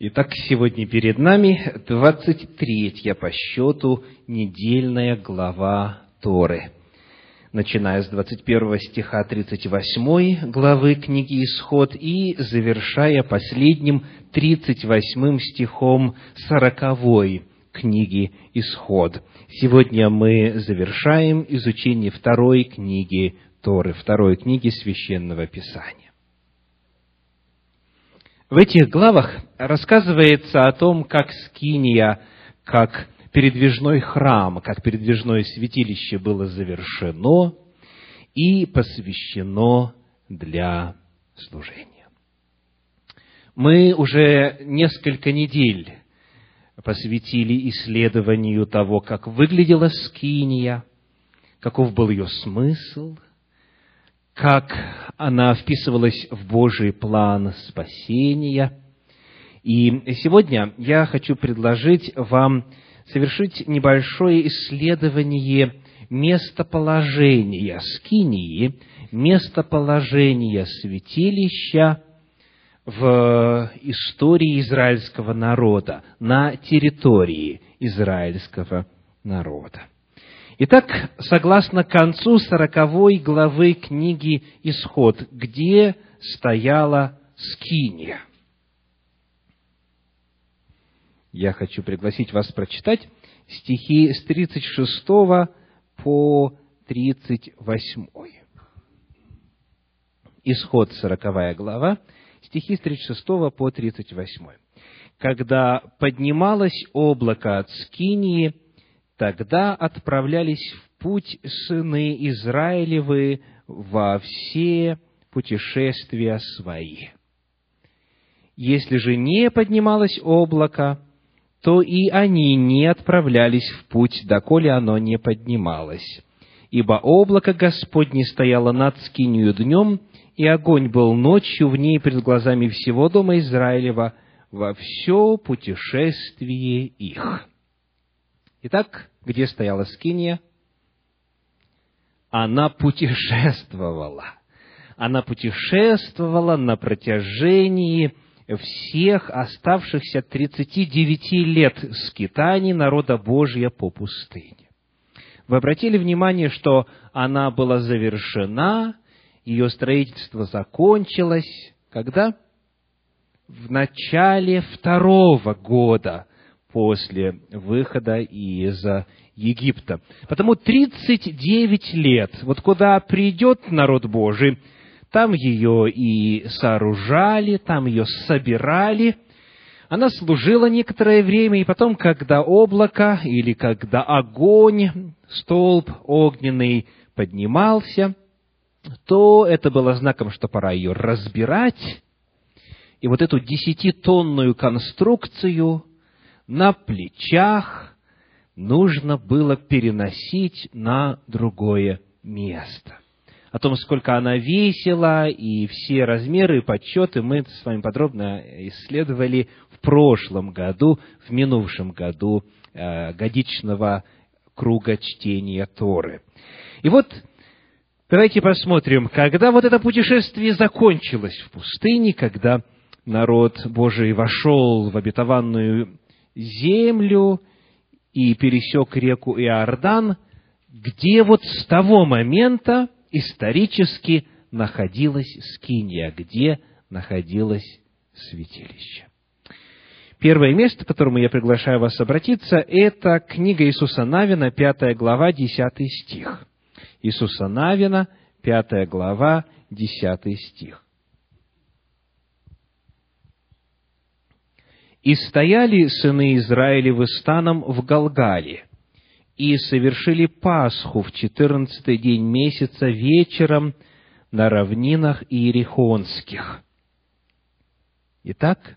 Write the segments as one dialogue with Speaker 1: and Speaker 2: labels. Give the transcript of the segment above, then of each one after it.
Speaker 1: Итак, сегодня перед нами 23 по счету недельная глава Торы. Начиная с 21 стиха 38 главы книги «Исход» и завершая последним 38 стихом 40 книги «Исход». Сегодня мы завершаем изучение второй книги Торы, второй книги Священного Писания. В этих главах рассказывается о том, как Скиния, как передвижной храм, как передвижное святилище было завершено и посвящено для служения. Мы уже несколько недель посвятили исследованию того, как выглядела Скиния, каков был ее смысл – как она вписывалась в Божий план спасения. И сегодня я хочу предложить вам совершить небольшое исследование местоположения Скинии, местоположения святилища в истории израильского народа, на территории израильского народа. Итак, согласно концу сороковой главы книги «Исход», где стояла Скиния? Я хочу пригласить вас прочитать стихи с 36 по 38. Исход, сороковая глава, стихи с 36 по 38. «Когда поднималось облако от Скинии, Тогда отправлялись в путь сыны Израилевы во все путешествия свои. Если же не поднималось облако, то и они не отправлялись в путь, доколе оно не поднималось. Ибо облако Господне стояло над скинию днем, и огонь был ночью в ней пред глазами всего дома Израилева во все путешествие их. Итак, где стояла Скиния? Она путешествовала. Она путешествовала на протяжении всех оставшихся 39 лет скитаний народа Божия по пустыне. Вы обратили внимание, что она была завершена, ее строительство закончилось, когда? В начале второго года после выхода из Египта. Потому 39 лет, вот куда придет народ Божий, там ее и сооружали, там ее собирали. Она служила некоторое время, и потом, когда облако или когда огонь, столб огненный поднимался, то это было знаком, что пора ее разбирать. И вот эту десятитонную конструкцию на плечах нужно было переносить на другое место. О том, сколько она весила, и все размеры и подсчеты мы с вами подробно исследовали в прошлом году, в минувшем году э, годичного круга чтения Торы. И вот давайте посмотрим, когда вот это путешествие закончилось в пустыне, когда народ Божий вошел в обетованную землю и пересек реку Иордан, где вот с того момента исторически находилась Скиния, где находилось святилище. Первое место, к которому я приглашаю вас обратиться, это книга Иисуса Навина, пятая глава, десятый стих. Иисуса Навина, пятая глава, десятый стих. И стояли сыны Израилевы станом в Галгале, и совершили Пасху в четырнадцатый день месяца вечером на равнинах Иерихонских. Итак,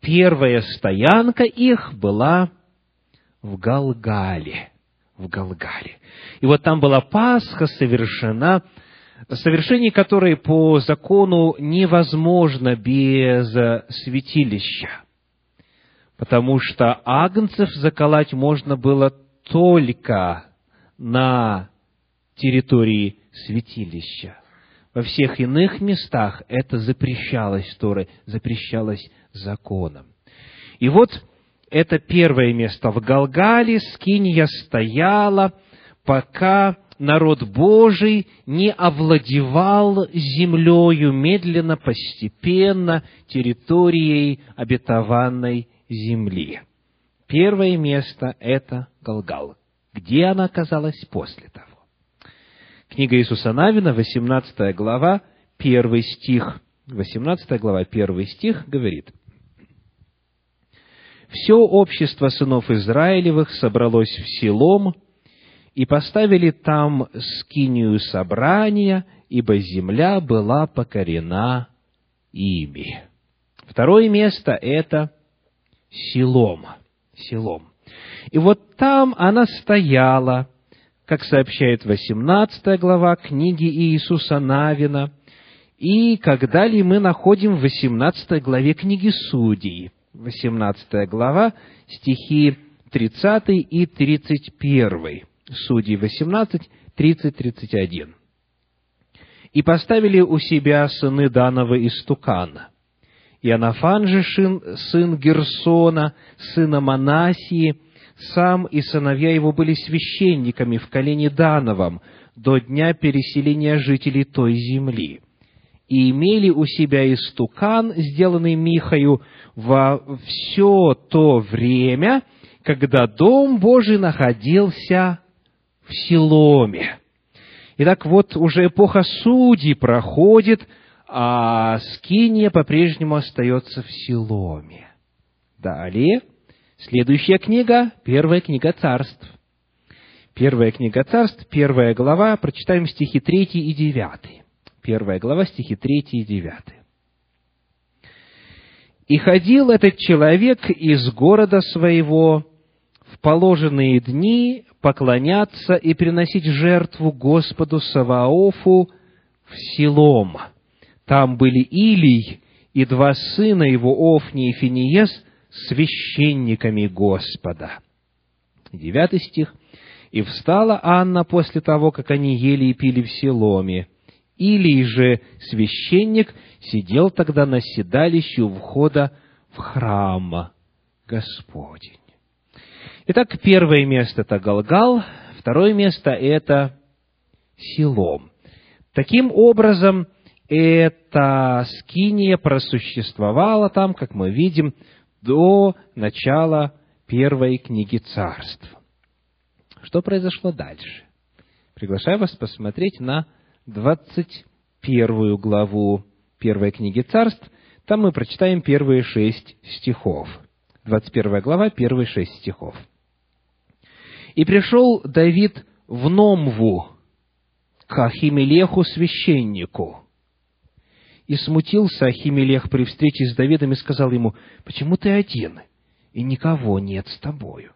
Speaker 1: первая стоянка их была в Галгале. В Галгале. И вот там была Пасха совершена, совершение которой по закону невозможно без святилища потому что агнцев заколоть можно было только на территории святилища. Во всех иных местах это запрещалось Торой, запрещалось законом. И вот это первое место. В Галгале скинья стояла, пока народ Божий не овладевал землею медленно, постепенно, территорией обетованной земли. Первое место – это Галгал. Где она оказалась после того? Книга Иисуса Навина, 18 глава, 1 стих. 18 глава, 1 стих говорит. «Все общество сынов Израилевых собралось в Силом, и поставили там скинию собрания, ибо земля была покорена ими». Второе место – это Силом. Силом. И вот там она стояла, как сообщает 18 глава книги Иисуса Навина, и когда ли мы находим в 18 главе книги Судей, 18 глава, стихи 30 и 31, Судей 18, 30, 31. «И поставили у себя сыны Данова и Стукана, и Анафан же сын Герсона, сына Манасии, сам и сыновья его были священниками в колене Дановом до дня переселения жителей той земли. И имели у себя истукан, сделанный Михаю, во все то время, когда Дом Божий находился в Силоме. Итак, вот уже эпоха судей проходит, а Скиния по-прежнему остается в Силоме. Далее, Следующая книга – первая книга царств. Первая книга царств, первая глава, прочитаем стихи 3 и 9. Первая глава, стихи 3 и 9. «И ходил этот человек из города своего в положенные дни поклоняться и приносить жертву Господу Саваофу в Силом. Там были Илий и два сына его, Офни и Финиес – священниками Господа. Девятый стих. «И встала Анна после того, как они ели и пили в Селоме. Или же священник сидел тогда на седалище у входа в храм Господень». Итак, первое место – это Галгал, второе место – это Силом. Таким образом, эта скиния просуществовала там, как мы видим, до начала первой книги царств. Что произошло дальше? Приглашаю вас посмотреть на 21 главу первой книги царств. Там мы прочитаем первые шесть стихов. 21 глава, первые шесть стихов. «И пришел Давид в Номву к Ахимелеху священнику, и смутился Ахимелех при встрече с Давидом и сказал ему, «Почему ты один, и никого нет с тобою?»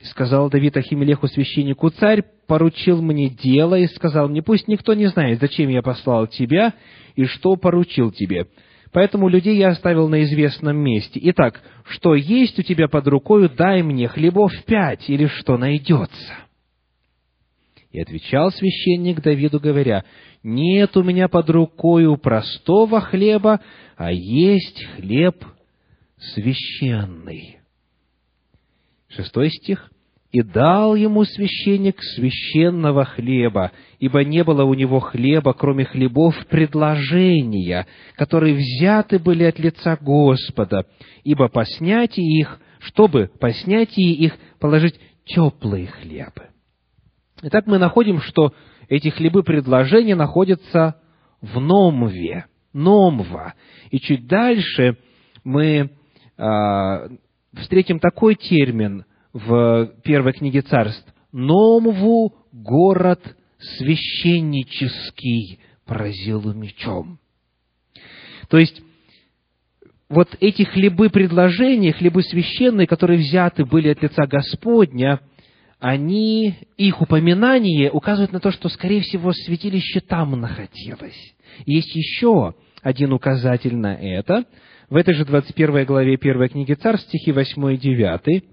Speaker 1: И сказал Давид Ахимелеху священнику, «Царь поручил мне дело и сказал мне, пусть никто не знает, зачем я послал тебя и что поручил тебе. Поэтому людей я оставил на известном месте. Итак, что есть у тебя под рукою, дай мне хлебов пять, или что найдется». И отвечал священник Давиду, говоря, «Нет у меня под рукою простого хлеба, а есть хлеб священный». Шестой стих. «И дал ему священник священного хлеба, ибо не было у него хлеба, кроме хлебов предложения, которые взяты были от лица Господа, ибо по снятии их, чтобы по снятии их положить теплые хлебы». Итак, мы находим, что эти хлебы предложения находятся в Номве, Номва. И чуть дальше мы э, встретим такой термин в первой книге царств. Номву – город священнический, поразил мечом. То есть, вот эти хлебы предложения, хлебы священные, которые взяты были от лица Господня – они, их упоминание указывает на то, что, скорее всего, святилище там находилось. есть еще один указатель на это. В этой же 21 главе 1 книги Царств, стихи 8 и 9.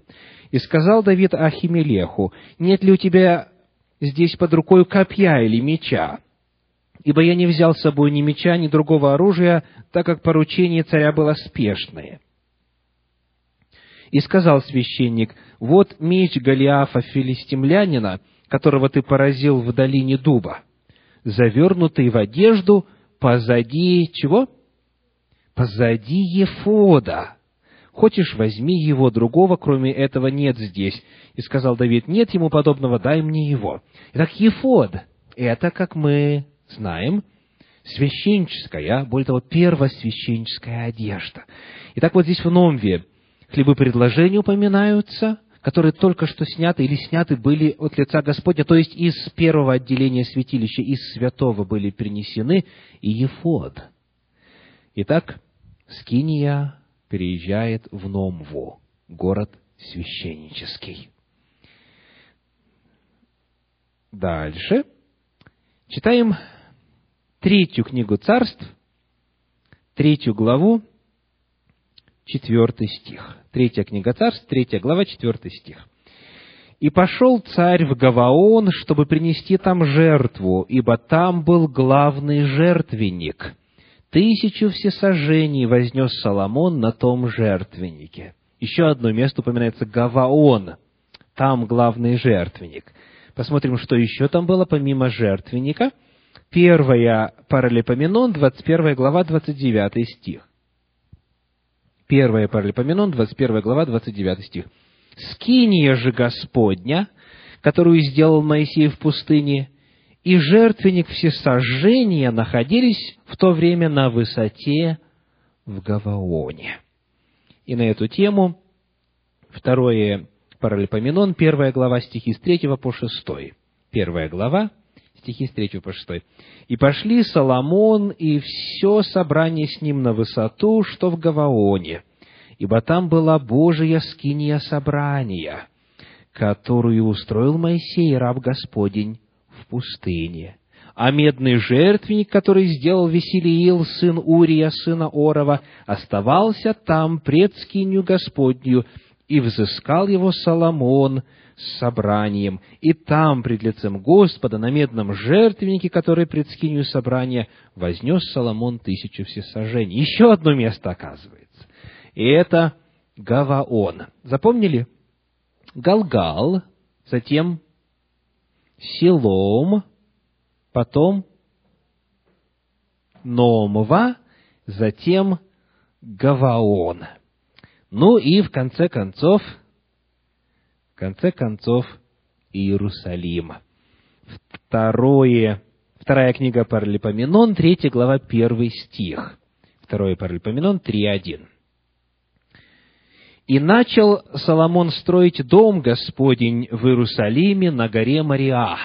Speaker 1: «И сказал Давид Ахимелеху, нет ли у тебя здесь под рукой копья или меча? Ибо я не взял с собой ни меча, ни другого оружия, так как поручение царя было спешное». И сказал священник, вот меч Голиафа филистимлянина, которого ты поразил в долине дуба, завернутый в одежду позади чего? Позади Ефода. Хочешь, возьми его, другого, кроме этого, нет здесь. И сказал Давид, нет ему подобного, дай мне его. Итак, Ефод – это, как мы знаем, священническая, более того, первосвященническая одежда. Итак, вот здесь в Номве хлебы предложения упоминаются, которые только что сняты или сняты были от лица Господня, то есть из первого отделения святилища, из святого были принесены, и Ефод. Итак, Скиния переезжает в Номву, город священнический. Дальше. Читаем третью книгу царств, третью главу, четвертый стих. Третья книга царств, третья глава, четвертый стих. «И пошел царь в Гаваон, чтобы принести там жертву, ибо там был главный жертвенник. Тысячу всесожжений вознес Соломон на том жертвеннике». Еще одно место упоминается Гаваон. Там главный жертвенник. Посмотрим, что еще там было помимо жертвенника – Первая Паралипоменон, 21 глава, 29 стих. Первая Паралипоменон, 21 глава, 29 стих. «Скиния же Господня, которую сделал Моисей в пустыне, и жертвенник всесожжения находились в то время на высоте в Гаваоне». И на эту тему второе Паралипоменон, первая глава, стихи с 3 по 6. Первая глава, стихи с 3 по 6. «И пошли Соломон и все собрание с ним на высоту, что в Гаваоне, ибо там была Божия скиния собрания, которую устроил Моисей, раб Господень, в пустыне. А медный жертвенник, который сделал Веселиил, сын Урия, сына Орова, оставался там пред скинью Господню, и взыскал его Соломон, с собранием, и там, пред лицем Господа, на медном жертвеннике, который пред скинью собрания, вознес Соломон тысячу всесожжений. Еще одно место оказывается. И это Гаваон. Запомнили? Галгал, затем Силом, потом Номва, затем Гаваон. Ну и в конце концов конце концов, Иерусалима. Второе, вторая книга Паралипоменон, третья глава, первый стих. Второе Паралипоменон, 3.1. «И начал Соломон строить дом Господень в Иерусалиме на горе Мариа,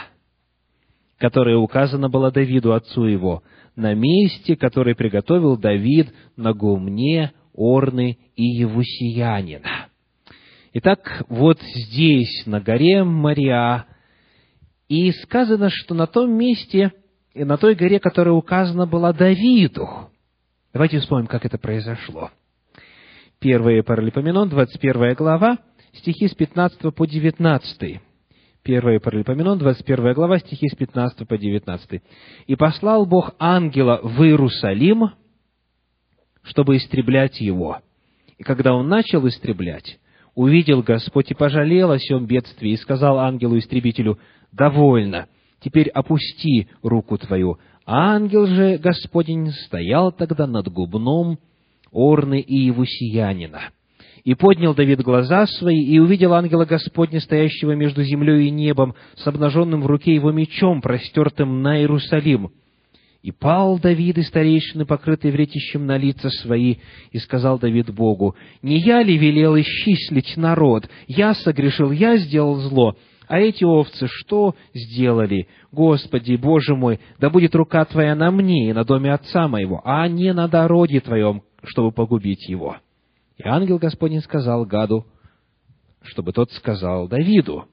Speaker 1: которая указана была Давиду, отцу его, на месте, которое приготовил Давид на гумне Орны и Евусиянина. Итак, вот здесь, на горе Мария, и сказано, что на том месте, на той горе, которая указана была Давиду. Давайте вспомним, как это произошло. Первое Паралипоменон, 21 глава, стихи с 15 по 19. Первое Паралипоменон, 21 глава, стихи с 15 по 19. «И послал Бог ангела в Иерусалим, чтобы истреблять его. И когда он начал истреблять, увидел Господь и пожалел о сем бедствии, и сказал ангелу-истребителю, «Довольно, теперь опусти руку твою». Ангел же Господень стоял тогда над губном Орны и Евусиянина. И поднял Давид глаза свои, и увидел ангела Господня, стоящего между землей и небом, с обнаженным в руке его мечом, простертым на Иерусалим. И пал Давид и старейшины, покрытые вретищем на лица свои, и сказал Давид Богу, «Не я ли велел исчислить народ? Я согрешил, я сделал зло, а эти овцы что сделали? Господи, Боже мой, да будет рука Твоя на мне и на доме отца моего, а не на дороге Твоем, чтобы погубить его». И ангел Господень сказал Гаду, чтобы тот сказал Давиду,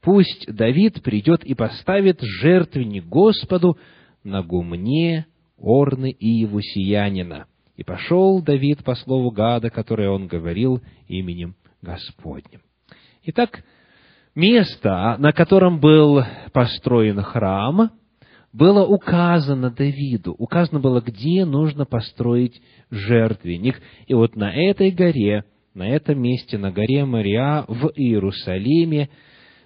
Speaker 1: «Пусть Давид придет и поставит жертвенник Господу на гумне Орны и Евусиянина. И пошел Давид по слову Гада, которое он говорил именем Господним. Итак, место, на котором был построен храм, было указано Давиду. Указано было, где нужно построить жертвенник. И вот на этой горе на этом месте, на горе Мария в Иерусалиме.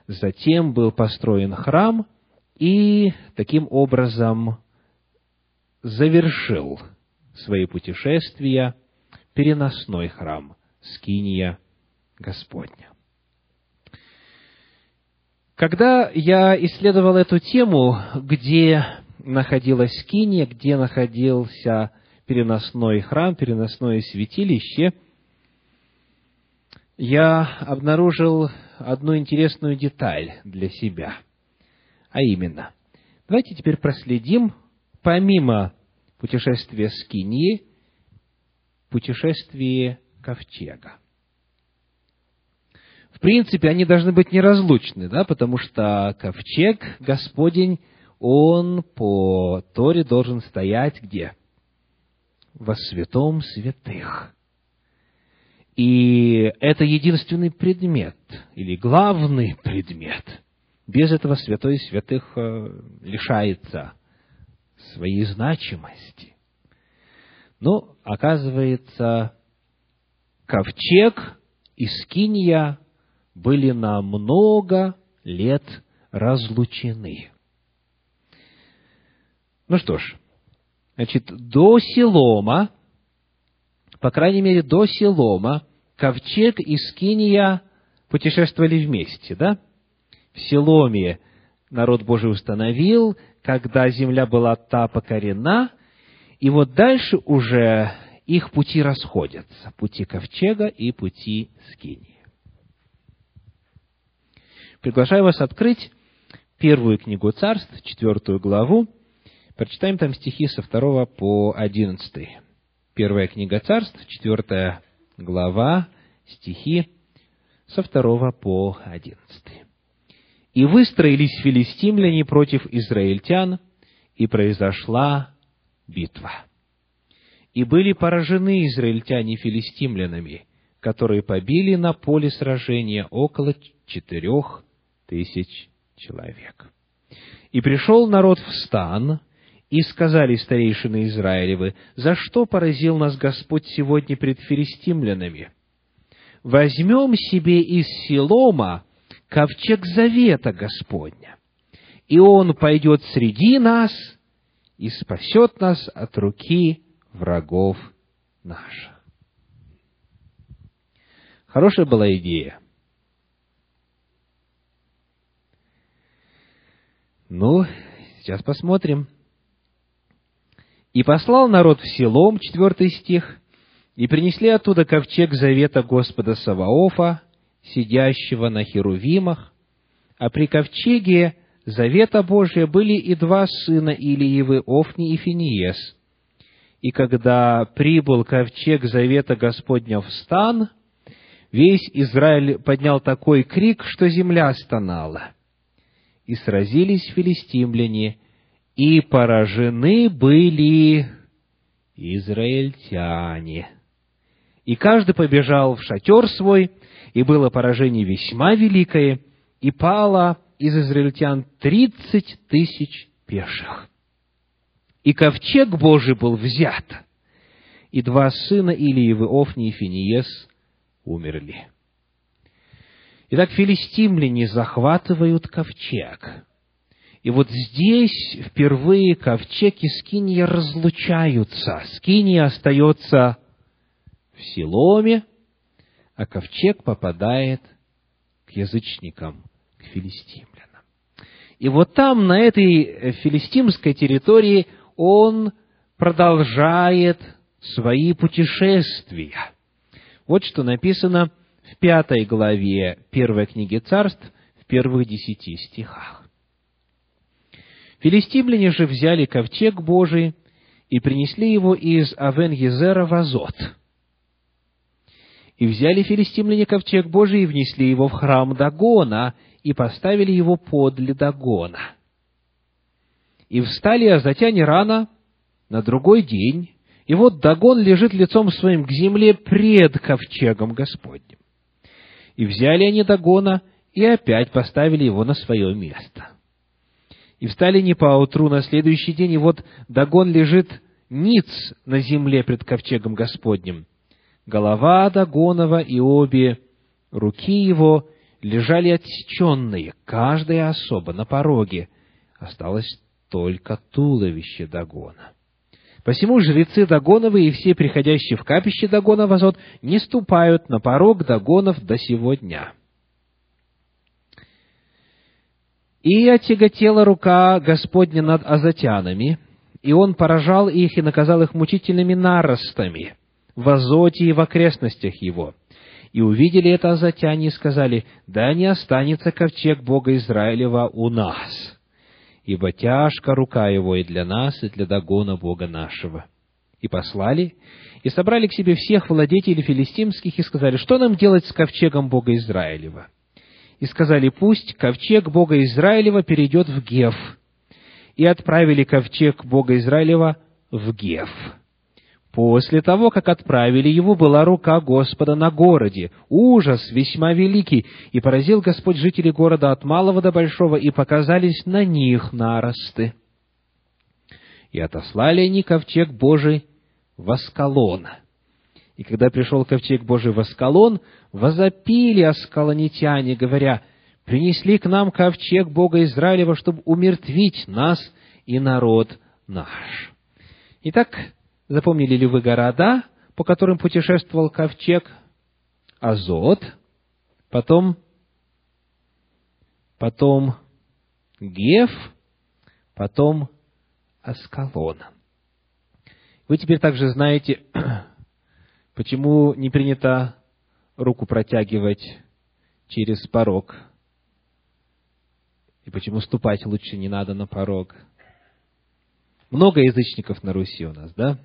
Speaker 1: Затем был построен храм, и таким образом завершил свои путешествия переносной храм Скиния Господня. Когда я исследовал эту тему, где находилась Скиния, где находился переносной храм, переносное святилище, я обнаружил одну интересную деталь для себя. А именно, давайте теперь проследим, помимо путешествия Скинии, путешествие Ковчега. В принципе, они должны быть неразлучны, да, потому что ковчег Господень, он по Торе должен стоять где? Во святом святых. И это единственный предмет, или главный предмет. Без этого святой святых э, лишается своей значимости. Но, оказывается, ковчег и скинья были на много лет разлучены. Ну что ж, значит, до Силома, по крайней мере, до Силома, ковчег и скиния путешествовали вместе, да? В Силоме народ Божий установил, когда земля была та покорена, и вот дальше уже их пути расходятся, пути ковчега и пути скинии. Приглашаю вас открыть первую книгу царств, четвертую главу. Прочитаем там стихи со второго по одиннадцатый. Первая книга царств, четвертая глава, стихи со второго по одиннадцатый. «И выстроились филистимляне против израильтян, и произошла битва. И были поражены израильтяне филистимлянами, которые побили на поле сражения около четырех тысяч человек. И пришел народ в стан, и сказали старейшины Израилевы, «За что поразил нас Господь сегодня пред филистимлянами? Возьмем себе из Силома ковчег завета Господня, и он пойдет среди нас и спасет нас от руки врагов наших». Хорошая была идея. Ну, сейчас посмотрим. «И послал народ в селом», четвертый стих, «и принесли оттуда ковчег завета Господа Саваофа, сидящего на херувимах, а при ковчеге завета Божия были и два сына Илиевы, Офни и Финиес. И когда прибыл ковчег завета Господня в стан, весь Израиль поднял такой крик, что земля стонала и сразились филистимляне, и поражены были израильтяне. И каждый побежал в шатер свой, и было поражение весьма великое, и пало из израильтян тридцать тысяч пеших. И ковчег Божий был взят, и два сына Илиевы, Офни и Финиес, умерли. Итак, филистимляне захватывают ковчег. И вот здесь впервые ковчег и скиния разлучаются. Скиния остается в Силоме, а ковчег попадает к язычникам, к филистимлянам. И вот там, на этой филистимской территории, он продолжает свои путешествия. Вот что написано в пятой главе первой книги царств, в первых десяти стихах. Филистимляне же взяли ковчег Божий и принесли его из Авен-Езера в Азот. И взяли филистимляне ковчег Божий и внесли его в храм Дагона, и поставили его подле Дагона. И встали азотяне рано на другой день, и вот Дагон лежит лицом своим к земле пред ковчегом Господним. И взяли они Дагона, и опять поставили его на свое место. И встали не поутру на следующий день, и вот Дагон лежит ниц на земле пред ковчегом Господним. Голова Дагонова и обе руки его лежали отсеченные, каждая особа на пороге. Осталось только туловище Дагона. Посему жрецы Дагоновы и все приходящие в капище Дагона Азот не ступают на порог Дагонов до сего дня. И отяготела рука Господня над азотянами, и он поражал их и наказал их мучительными наростами в Азоте и в окрестностях его. И увидели это азотяне и сказали, да не останется ковчег Бога Израилева у нас, ибо тяжка рука его и для нас, и для догона Бога нашего. И послали, и собрали к себе всех владетелей филистимских, и сказали, что нам делать с ковчегом Бога Израилева? И сказали, пусть ковчег Бога Израилева перейдет в Гев. И отправили ковчег Бога Израилева в Гев. После того, как отправили его, была рука Господа на городе, ужас весьма великий, и поразил Господь жителей города от малого до большого, и показались на них наросты. И отослали они ковчег Божий в Аскалон. И когда пришел ковчег Божий в Аскалон, возопили аскалонитяне, говоря, «Принесли к нам ковчег Бога Израилева, чтобы умертвить нас и народ наш». Итак, Запомнили ли вы города, по которым путешествовал ковчег? Азот, потом, потом Геф, потом Аскалон. Вы теперь также знаете, почему не принято руку протягивать через порог, и почему ступать лучше не надо на порог. Много язычников на Руси у нас, да?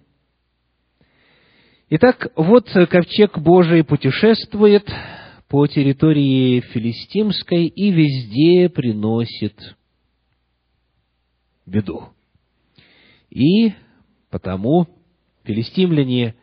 Speaker 1: Итак, вот ковчег Божий путешествует по территории филистимской и везде приносит беду. И потому филистимляне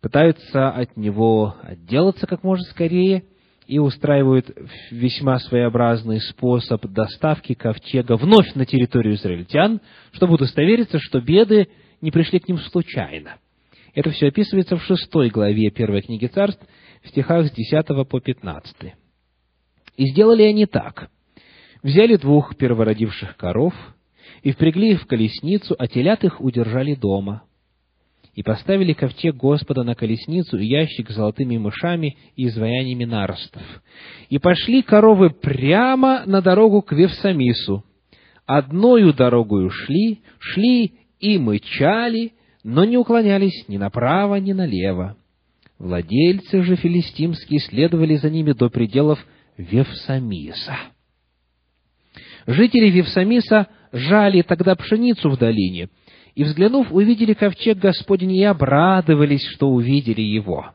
Speaker 1: пытаются от него отделаться как можно скорее и устраивают весьма своеобразный способ доставки ковчега вновь на территорию израильтян, чтобы удостовериться, что беды не пришли к ним случайно – это все описывается в шестой главе первой книги царств, в стихах с 10 по 15. «И сделали они так. Взяли двух первородивших коров и впрягли их в колесницу, а телят их удержали дома. И поставили ковчег Господа на колесницу и ящик с золотыми мышами и изваяниями наростов. И пошли коровы прямо на дорогу к Вевсамису. Одною дорогою шли, шли и мычали, но не уклонялись ни направо, ни налево. Владельцы же филистимские следовали за ними до пределов Вевсамиса. Жители Вевсамиса жали тогда пшеницу в долине, и, взглянув, увидели ковчег Господень и обрадовались, что увидели его.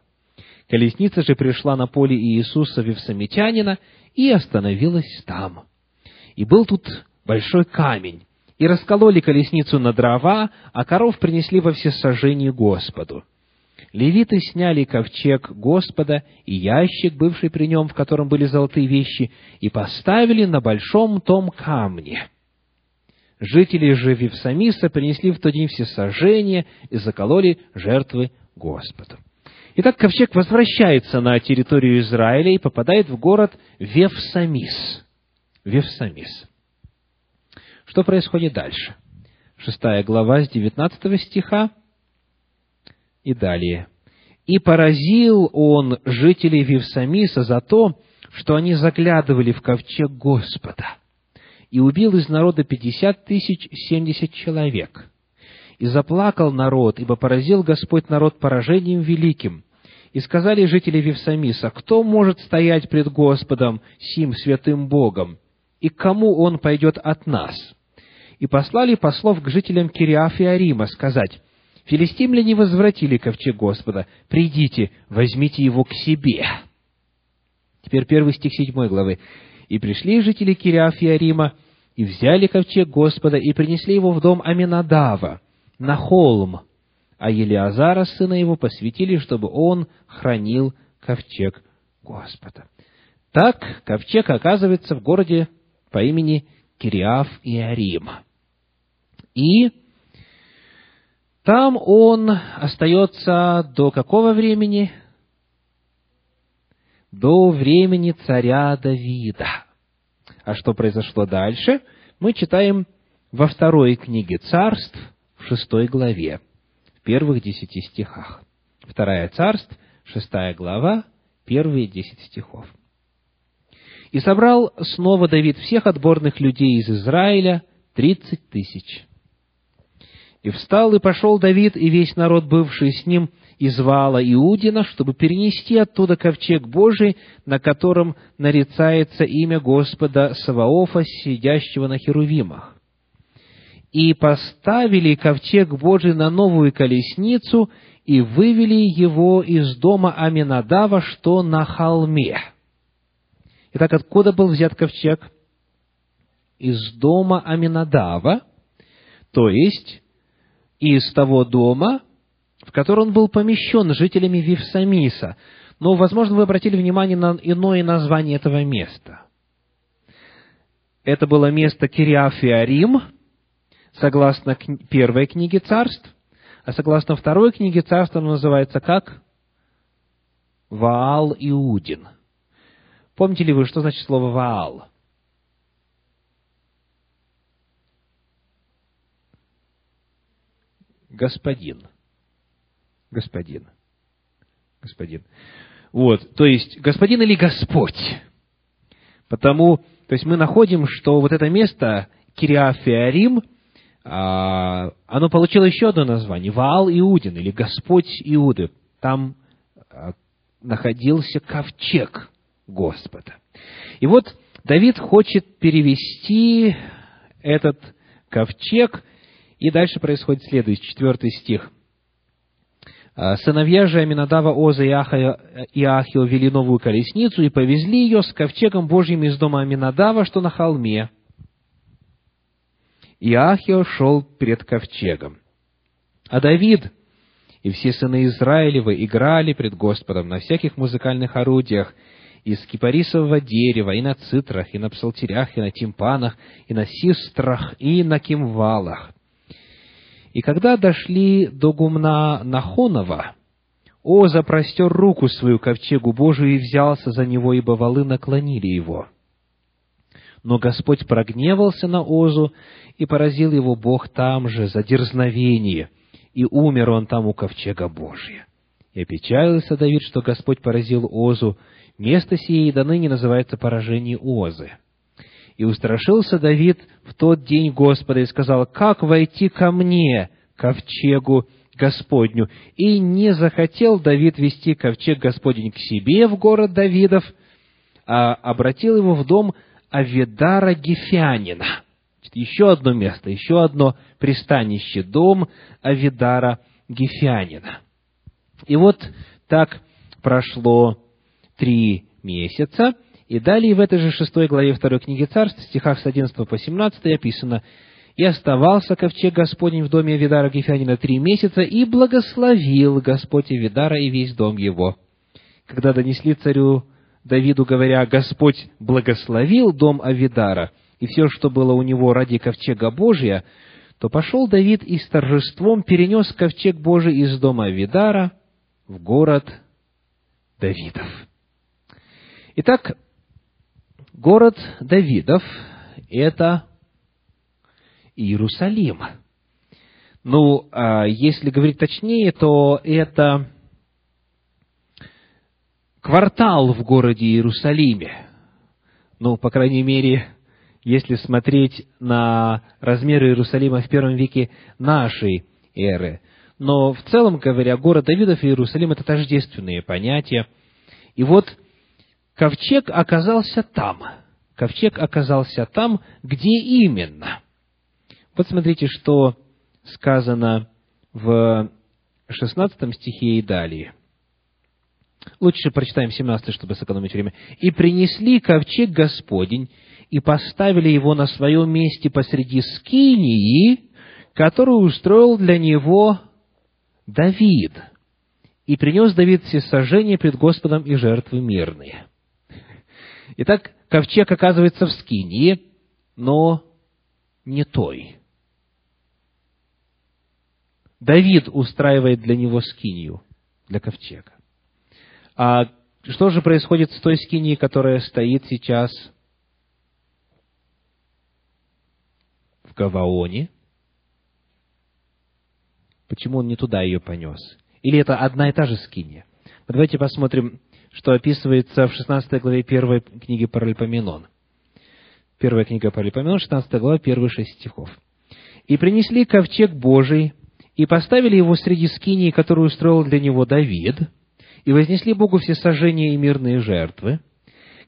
Speaker 1: Колесница же пришла на поле Иисуса Вевсамитянина и остановилась там. И был тут большой камень, и раскололи колесницу на дрова, а коров принесли во всесожжение Господу. Левиты сняли ковчег Господа и ящик, бывший при нем, в котором были золотые вещи, и поставили на большом том камне. Жители же Вивсамиса принесли в тот день всесожжение и закололи жертвы Господу. Итак, ковчег возвращается на территорию Израиля и попадает в город Вевсамис. Вевсамис. Что происходит дальше? Шестая глава с девятнадцатого стиха и далее. «И поразил он жителей Вивсамиса за то, что они заглядывали в ковчег Господа, и убил из народа пятьдесят тысяч семьдесят человек. И заплакал народ, ибо поразил Господь народ поражением великим. И сказали жители Вивсамиса, кто может стоять пред Господом, сим святым Богом, и кому он пойдет от нас? И послали послов к жителям Кириаф и Арима сказать, «Филистимляне возвратили ковчег Господа, придите, возьмите его к себе». Теперь первый стих седьмой главы. «И пришли жители Кириаф и Арима, и взяли ковчег Господа, и принесли его в дом Аминадава, на холм, а Елиазара, сына его, посвятили, чтобы он хранил ковчег Господа». Так ковчег оказывается в городе по имени Кириаф и Арим. И Там он остается до какого времени? До времени царя Давида. А что произошло дальше? Мы читаем во второй книге царств, в шестой главе, в первых десяти стихах. Вторая царств, шестая глава, первые десять стихов. «И собрал снова Давид всех отборных людей из Израиля, тридцать тысяч, и встал и пошел Давид и весь народ, бывший с ним, из Вала Иудина, чтобы перенести оттуда ковчег Божий, на котором нарицается имя Господа Саваофа, сидящего на Херувимах. И поставили ковчег Божий на новую колесницу и вывели его из дома Аминадава, что на холме. Итак, откуда был взят ковчег? Из дома Аминадава, то есть из того дома, в который он был помещен жителями Вифсамиса. Но, возможно, вы обратили внимание на иное название этого места. Это было место Кириафиарим, согласно первой книге царств, а согласно второй книге царств оно называется как? Ваал Иудин. Помните ли вы, что значит слово Ваал? господин. Господин. Господин. Вот, то есть, господин или Господь. Потому, то есть мы находим, что вот это место, Кириафиарим, а, оно получило еще одно название, Ваал Иудин, или Господь Иуды. Там а, находился ковчег Господа. И вот Давид хочет перевести этот ковчег – и дальше происходит следующий, четвертый стих. «А, «Сыновья же Аминадава, Оза и Ахио вели новую колесницу и повезли ее с ковчегом Божьим из дома Аминадава, что на холме. И Ахио шел перед ковчегом. А Давид и все сыны Израилевы играли пред Господом на всяких музыкальных орудиях, из кипарисового дерева, и на цитрах, и на псалтерях, и на тимпанах, и на систрах, и на кимвалах. И когда дошли до гумна Нахонова, Оза простер руку свою ковчегу Божию и взялся за него, ибо валы наклонили его. Но Господь прогневался на Озу, и поразил его Бог там же за дерзновение, и умер он там у ковчега Божия. И опечалился Давид, что Господь поразил Озу. Место сие и до называется поражение Озы. И устрашился Давид в тот день Господа и сказал, «Как войти ко мне, ковчегу Господню?» И не захотел Давид вести ковчег Господень к себе в город Давидов, а обратил его в дом Авидара Гефянина. Еще одно место, еще одно пристанище, дом Авидара Гефянина. И вот так прошло три месяца, и далее в этой же шестой главе второй книги царств, стихах с 11 по 17 описано, «И оставался ковчег Господень в доме Видара Гефянина три месяца, и благословил Господь Видара и весь дом его». Когда донесли царю Давиду, говоря, «Господь благословил дом Авидара и все, что было у него ради ковчега Божия», то пошел Давид и с торжеством перенес ковчег Божий из дома Авидара в город Давидов. Итак, Город Давидов – это Иерусалим. Ну, а если говорить точнее, то это квартал в городе Иерусалиме. Ну, по крайней мере, если смотреть на размеры Иерусалима в первом веке нашей эры. Но в целом говоря, город Давидов и Иерусалим – это тождественные понятия. И вот ковчег оказался там. Ковчег оказался там, где именно. Вот смотрите, что сказано в 16 стихе и далее. Лучше прочитаем 17, чтобы сэкономить время. «И принесли ковчег Господень, и поставили его на своем месте посреди скинии, которую устроил для него Давид. И принес Давид все сожжения пред Господом и жертвы мирные». Итак, ковчег оказывается в Скинии, но не той. Давид устраивает для него скинию, для ковчега. А что же происходит с той скинией, которая стоит сейчас в Гаваоне? Почему он не туда ее понес? Или это одна и та же скиния? Давайте посмотрим, что описывается в 16 главе первой книги Паралипоменон. Первая книга Паралипоменон, 16 глава, первые шесть стихов. «И принесли ковчег Божий, и поставили его среди скинии, которую устроил для него Давид, и вознесли Богу все сожжения и мирные жертвы.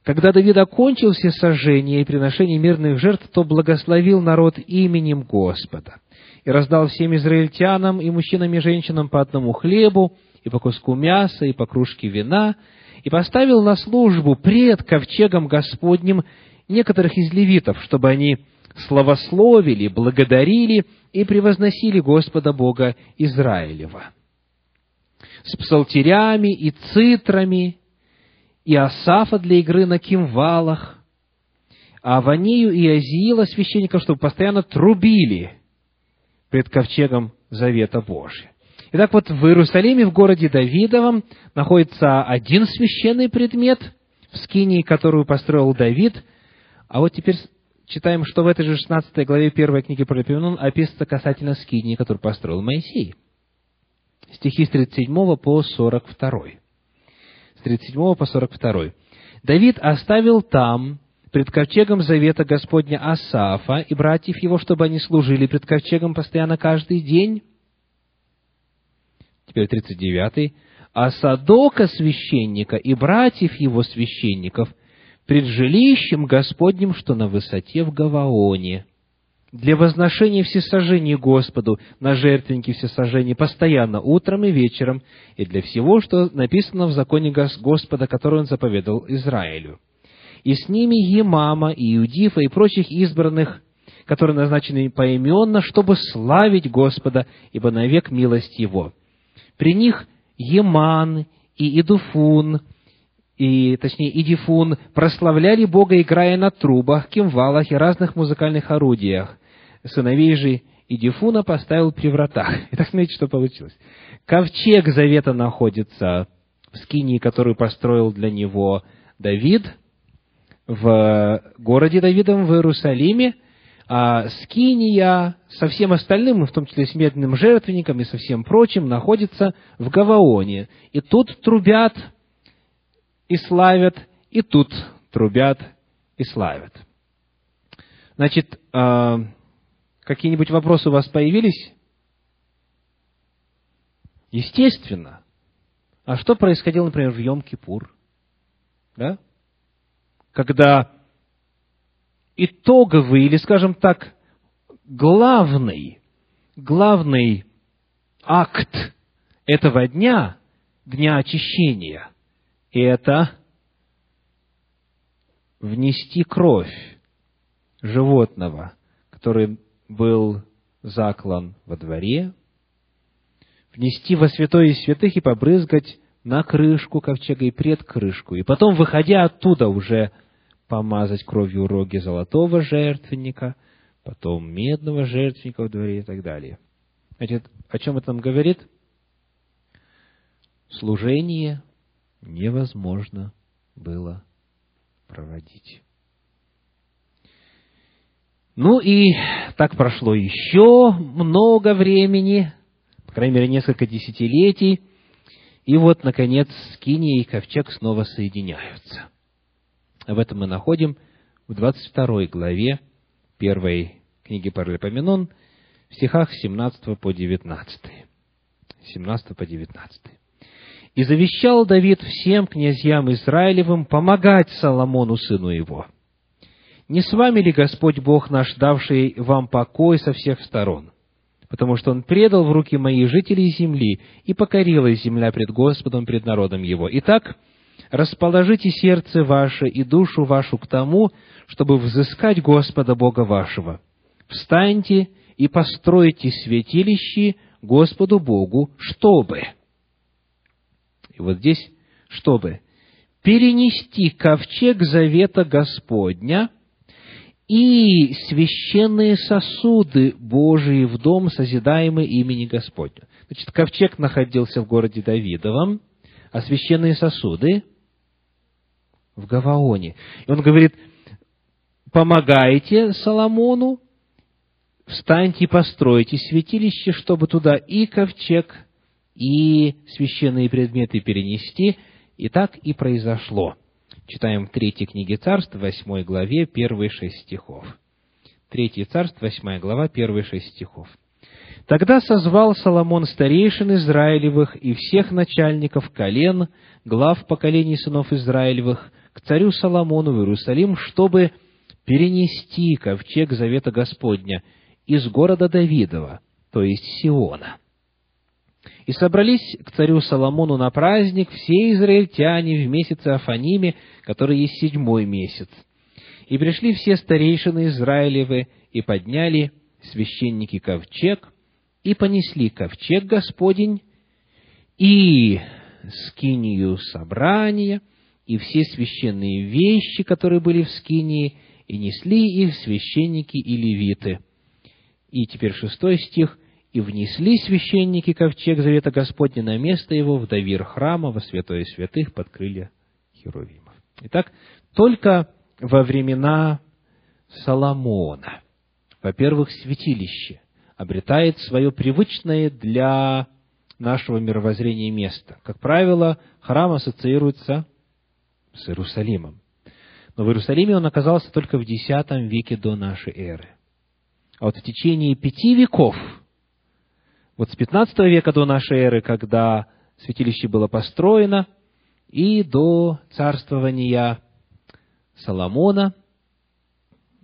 Speaker 1: Когда Давид окончил все сожжения и приношения мирных жертв, то благословил народ именем Господа, и раздал всем израильтянам и мужчинам и женщинам по одному хлебу, и по куску мяса, и по кружке вина, и поставил на службу пред ковчегом Господним некоторых из левитов, чтобы они славословили, благодарили и превозносили Господа Бога Израилева. С псалтерями и цитрами, и Асафа для игры на кимвалах, а Аванию и Азиила священников, чтобы постоянно трубили пред ковчегом Завета Божия. Итак, вот в Иерусалиме, в городе Давидовом, находится один священный предмет, в скинии, которую построил Давид, а вот теперь читаем, что в этой же 16 главе первой книги Паралипоменон описывается касательно скинии, которую построил Моисей. Стихи с 37 по 42. С 37 по 42. «Давид оставил там, пред ковчегом завета Господня Асафа и братьев его, чтобы они служили пред ковчегом постоянно каждый день». Теперь 39. «А Садока священника и братьев его священников – пред жилищем Господним, что на высоте в Гаваоне, для возношения всесожжений Господу на жертвеннике всесожжений постоянно утром и вечером, и для всего, что написано в законе Господа, который Он заповедал Израилю. И с ними Емама, и Иудифа, и прочих избранных, которые назначены поименно, чтобы славить Господа, ибо навек милость Его. При них Еман и Идуфун, и, точнее, Идифун, прославляли Бога, играя на трубах, кимвалах и разных музыкальных орудиях. Сыновей же Идифуна поставил при вратах. Итак, смотрите, что получилось. Ковчег завета находится в скинии, которую построил для него Давид, в городе Давидом в Иерусалиме, а скиния со всем остальным, в том числе с медным жертвенником и со всем прочим, находится в Гаваоне. И тут трубят и славят, и тут трубят и славят. Значит, э, какие-нибудь вопросы у вас появились? Естественно. А что происходило, например, в Йом-Кипур? Да? Когда итоговый, или, скажем так, главный, главный акт этого дня, дня очищения – это внести кровь животного, который был заклан во дворе, внести во святое из святых и побрызгать на крышку ковчега и пред крышку, и потом, выходя оттуда, уже помазать кровью роги золотого жертвенника, потом медного жертвенника в дворе и так далее. Значит, о чем это нам говорит? Служение невозможно было проводить. Ну и так прошло еще много времени, по крайней мере, несколько десятилетий, и вот, наконец, Скиния и Ковчег снова соединяются. Об этом мы находим в 22 главе первой книги Паралипоменон, в стихах 17 по 19. 17 по 19. И завещал Давид всем князьям Израилевым помогать Соломону, сыну его. Не с вами ли Господь Бог наш, давший вам покой со всех сторон? Потому что Он предал в руки мои жителей земли, и покорилась земля пред Господом, пред народом Его. Итак, расположите сердце ваше и душу вашу к тому, чтобы взыскать Господа Бога вашего. Встаньте и постройте святилище Господу Богу, чтобы и вот здесь, чтобы перенести ковчег завета Господня и священные сосуды Божии в дом, созидаемый имени Господня. Значит, ковчег находился в городе Давидовом, а священные сосуды в Гаваоне. И он говорит, помогайте Соломону, встаньте и постройте святилище, чтобы туда и ковчег, и священные предметы перенести. И так и произошло. Читаем в третьей книге царств, восьмой главе, первые шесть стихов. Третье царство, восьмая глава, первые шесть стихов. Тогда созвал Соломон старейшин Израилевых и всех начальников колен, глав поколений сынов Израилевых, к царю Соломону в Иерусалим, чтобы перенести ковчег Завета Господня из города Давидова, то есть Сиона. И собрались к царю Соломону на праздник все израильтяне в месяце Афаниме, который есть седьмой месяц. И пришли все старейшины Израилевы, и подняли священники ковчег, и понесли ковчег Господень, и скинию собрания, и все священные вещи, которые были в скинии, и несли их священники и левиты. И теперь шестой стих. «И внесли священники ковчег Завета Господня на место его в давир храма во святое святых под крылья Херувимов». Итак, только во времена Соломона, во-первых, святилище обретает свое привычное для нашего мировоззрения место. Как правило, храм ассоциируется с Иерусалимом. Но в Иерусалиме он оказался только в X веке до нашей эры. А вот в течение пяти веков, вот с 15 века до нашей эры, когда святилище было построено, и до царствования Соломона,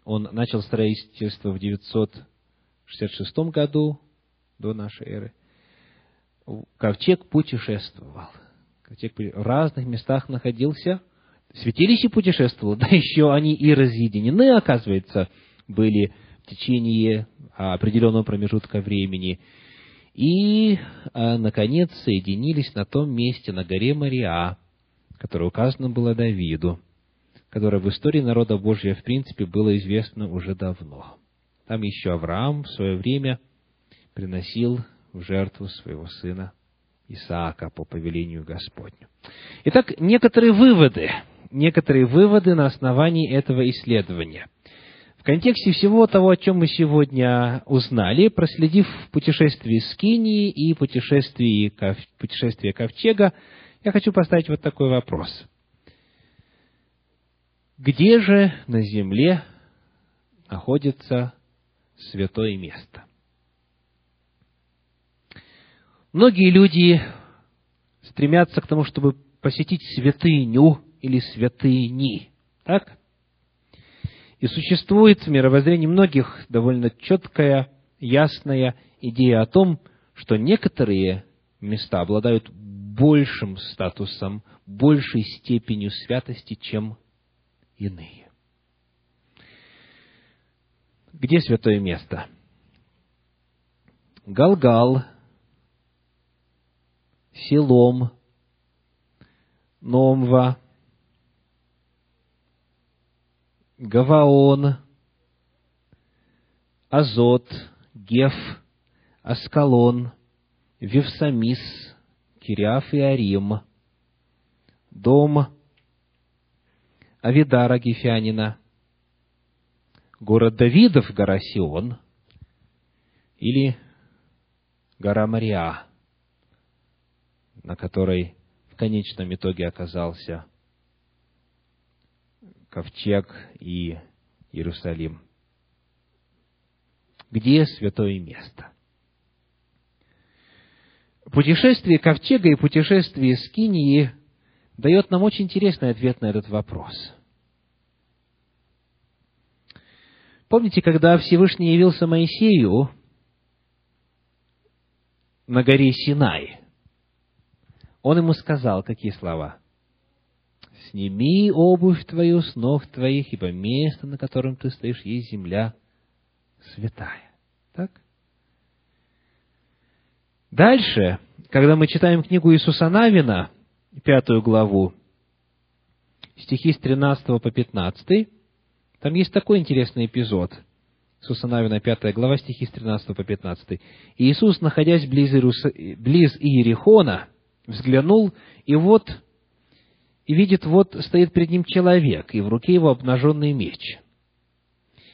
Speaker 1: он начал строительство в 966 году до нашей эры, ковчег путешествовал. Ковчег в разных местах находился, святилище путешествовало, да еще они и разъединены, оказывается, были в течение определенного промежутка времени. И, а, наконец, соединились на том месте, на горе Мария, которое указано было Давиду, которое в истории народа Божьего, в принципе, было известно уже давно. Там еще Авраам в свое время приносил в жертву своего сына Исаака по повелению Господню. Итак, некоторые выводы, некоторые выводы на основании этого исследования. В контексте всего того, о чем мы сегодня узнали, проследив путешествие Скинии и путешествие, путешествие Ковчега, я хочу поставить вот такой вопрос. Где же на земле находится святое место? Многие люди стремятся к тому, чтобы посетить святыню или святыни. Так? И существует в мировоззрении многих довольно четкая, ясная идея о том, что некоторые места обладают большим статусом, большей степенью святости, чем иные. Где святое место? Галгал, Силом, Номва, Гаваон, Азот, Геф, Аскалон, Вевсамис, Кириаф и Арим, дом Авидара Гефянина, город Давидов, гора Сион, или гора Мария, на которой в конечном итоге оказался ковчег и Иерусалим. Где святое место? Путешествие ковчега и путешествие Скинии дает нам очень интересный ответ на этот вопрос. Помните, когда Всевышний явился Моисею на горе Синай, он ему сказал какие слова? Сними обувь твою с ног твоих, ибо место, на котором ты стоишь, есть земля святая. Так? Дальше, когда мы читаем книгу Иисуса Навина, пятую главу, стихи с 13 по 15, Там есть такой интересный эпизод. Иисуса Навина, 5 глава, стихи с 13 по 15. «И Иисус, находясь близ, Иерус... близ Иерихона, взглянул, и вот, и видит, вот стоит перед ним человек, и в руке его обнаженный меч.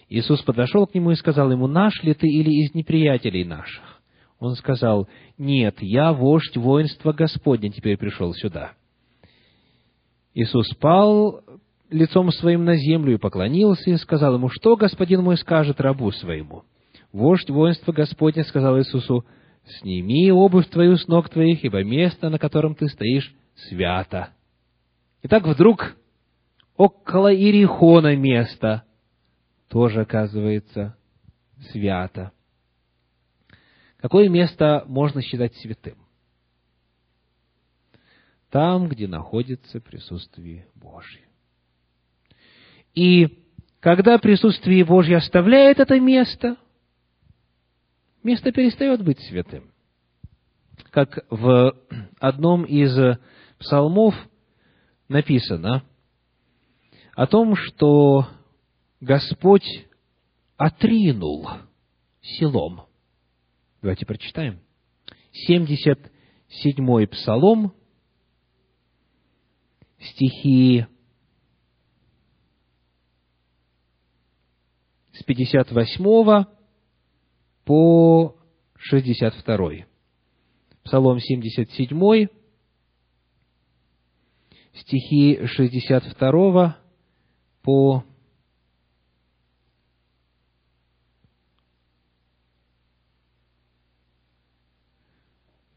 Speaker 1: Иисус подошел к нему и сказал ему, «Наш ли ты или из неприятелей наших?» Он сказал, «Нет, я вождь воинства Господня, теперь пришел сюда». Иисус пал лицом своим на землю и поклонился, и сказал ему, «Что господин мой скажет рабу своему?» Вождь воинства Господня сказал Иисусу, «Сними обувь твою с ног твоих, ибо место, на котором ты стоишь, свято». Итак, вдруг около Ирихона место тоже оказывается свято. Какое место можно считать святым? Там, где находится присутствие Божье. И когда присутствие Божье оставляет это место, место перестает быть святым. Как в одном из псалмов написано о том, что Господь отринул селом. Давайте прочитаем. 77-й псалом, стихи с 58 по 62. Псалом 77, стихи 62 по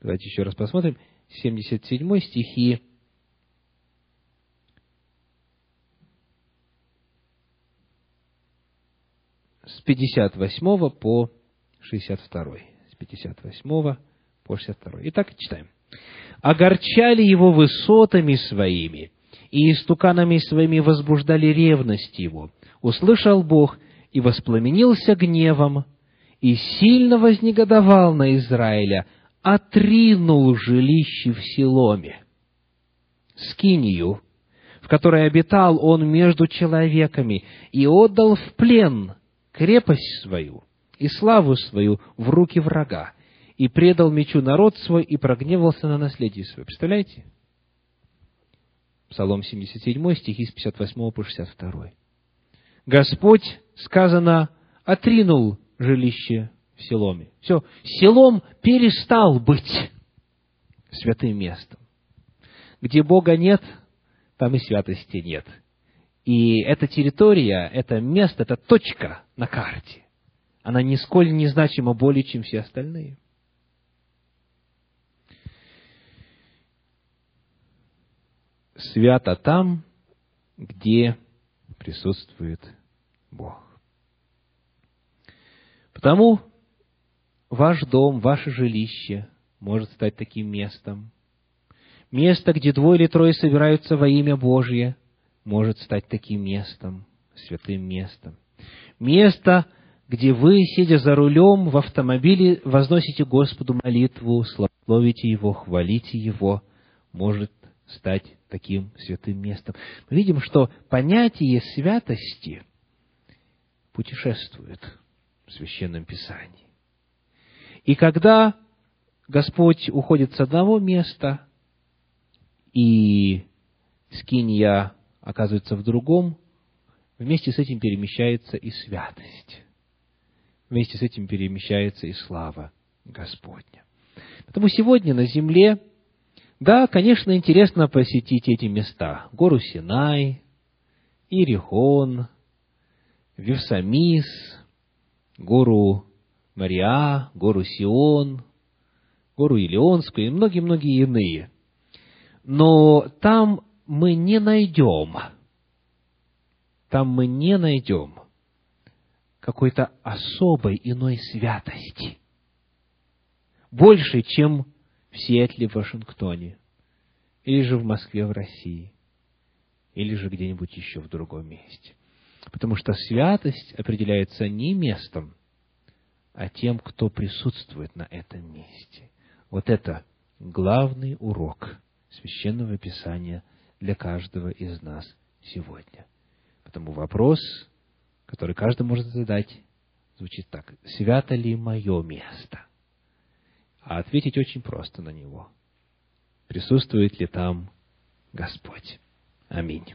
Speaker 1: Давайте еще раз посмотрим. 77 стихи с 58 по 62. С 58 по 62. Итак, читаем. «Огорчали его высотами своими, и истуканами своими возбуждали ревность его. Услышал Бог и воспламенился гневом, и сильно вознегодовал на Израиля, отринул жилище в Силоме. Скинию, в которой обитал он между человеками, и отдал в плен крепость свою и славу свою в руки врага, и предал мечу народ свой, и прогневался на наследие свое. Представляете? Псалом 77, стихи с 58 по 62. Господь, сказано, отринул жилище в Селоме. Все, Селом перестал быть святым местом. Где Бога нет, там и святости нет. И эта территория, это место, это точка на карте. Она нисколь не значима более, чем все остальные. Свято там, где присутствует Бог. Потому ваш дом, ваше жилище может стать таким местом. Место, где двое или трое собираются во имя Божье, может стать таким местом, святым местом. Место, где вы, сидя за рулем в автомобиле, возносите Господу молитву, славите Его, хвалите Его, может стать таким святым местом. Мы видим, что понятие святости путешествует в Священном Писании. И когда Господь уходит с одного места, и скинья оказывается в другом, вместе с этим перемещается и святость. Вместе с этим перемещается и слава Господня. Потому сегодня на земле, да, конечно, интересно посетить эти места. Гору Синай, Иерихон, Вевсамис, гору Мариа, гору Сион, гору Илионскую и многие-многие иные. Но там мы не найдем, там мы не найдем какой-то особой иной святости. Больше, чем в Сиэтле, в Вашингтоне, или же в Москве, в России, или же где-нибудь еще в другом месте. Потому что святость определяется не местом, а тем, кто присутствует на этом месте. Вот это главный урок Священного Писания для каждого из нас сегодня. Потому вопрос который каждый может задать, звучит так. «Свято ли мое место?» А ответить очень просто на него. Присутствует ли там Господь? Аминь.